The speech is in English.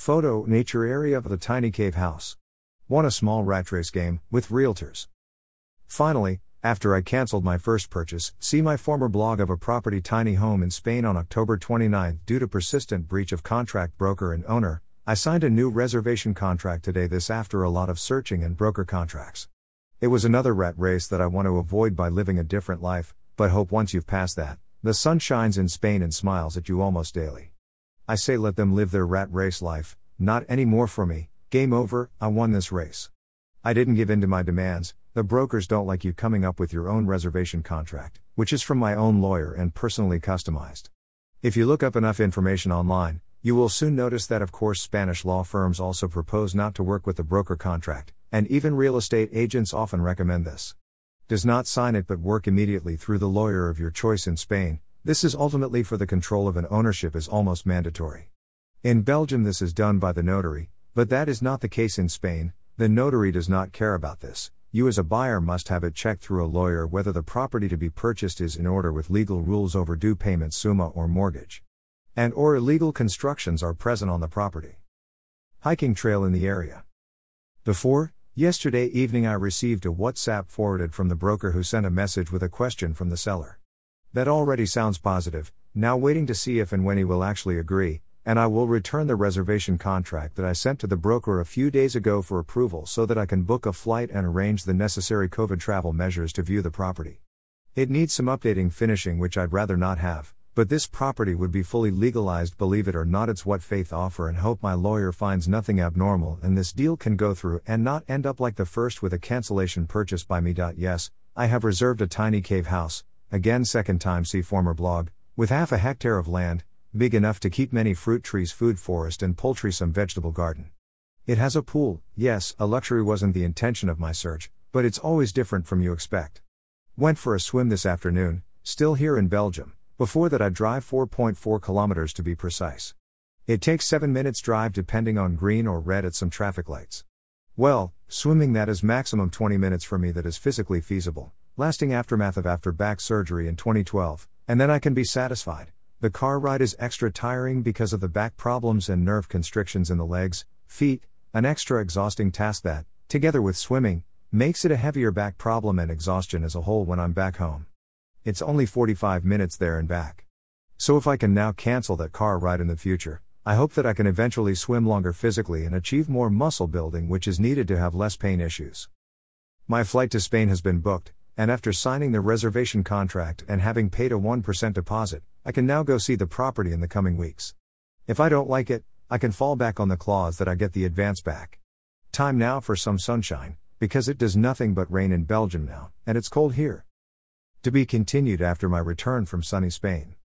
Photo Nature area of the tiny cave house. Won a small rat race game with realtors. Finally, after I cancelled my first purchase, see my former blog of a property tiny home in Spain on October 29 due to persistent breach of contract broker and owner. I signed a new reservation contract today this after a lot of searching and broker contracts. It was another rat race that I want to avoid by living a different life, but hope once you've passed that, the sun shines in Spain and smiles at you almost daily. I say let them live their rat race life, not anymore for me, game over, I won this race. I didn't give in to my demands, the brokers don't like you coming up with your own reservation contract, which is from my own lawyer and personally customized. If you look up enough information online, you will soon notice that, of course, Spanish law firms also propose not to work with the broker contract, and even real estate agents often recommend this. Does not sign it but work immediately through the lawyer of your choice in Spain, this is ultimately for the control of an ownership is almost mandatory. In Belgium, this is done by the notary, but that is not the case in Spain, the notary does not care about this. You, as a buyer, must have it checked through a lawyer whether the property to be purchased is in order with legal rules over due payment summa or mortgage. And or illegal constructions are present on the property. Hiking trail in the area. Before, Yesterday evening, I received a WhatsApp forwarded from the broker who sent a message with a question from the seller. That already sounds positive, now waiting to see if and when he will actually agree, and I will return the reservation contract that I sent to the broker a few days ago for approval so that I can book a flight and arrange the necessary COVID travel measures to view the property. It needs some updating finishing, which I'd rather not have, but this property would be fully legalized, believe it or not. It's what faith offer, and hope my lawyer finds nothing abnormal and this deal can go through and not end up like the first with a cancellation purchase by me. Yes, I have reserved a tiny cave house, again, second time, see former blog, with half a hectare of land, big enough to keep many fruit trees, food forest, and poultry, some vegetable garden. It has a pool, yes, a luxury wasn't the intention of my search, but it's always different from you expect. Went for a swim this afternoon, still here in Belgium. Before that, I drive 4.4 kilometers to be precise. It takes 7 minutes drive depending on green or red at some traffic lights. Well, swimming that is maximum 20 minutes for me that is physically feasible, lasting aftermath of after back surgery in 2012, and then I can be satisfied. The car ride is extra tiring because of the back problems and nerve constrictions in the legs, feet, an extra exhausting task that, together with swimming, makes it a heavier back problem and exhaustion as a whole when I'm back home. It's only 45 minutes there and back. So if I can now cancel that car ride in the future, I hope that I can eventually swim longer physically and achieve more muscle building, which is needed to have less pain issues. My flight to Spain has been booked, and after signing the reservation contract and having paid a 1% deposit, I can now go see the property in the coming weeks. If I don't like it, I can fall back on the clause that I get the advance back. Time now for some sunshine, because it does nothing but rain in Belgium now, and it's cold here. To be continued after my return from sunny Spain.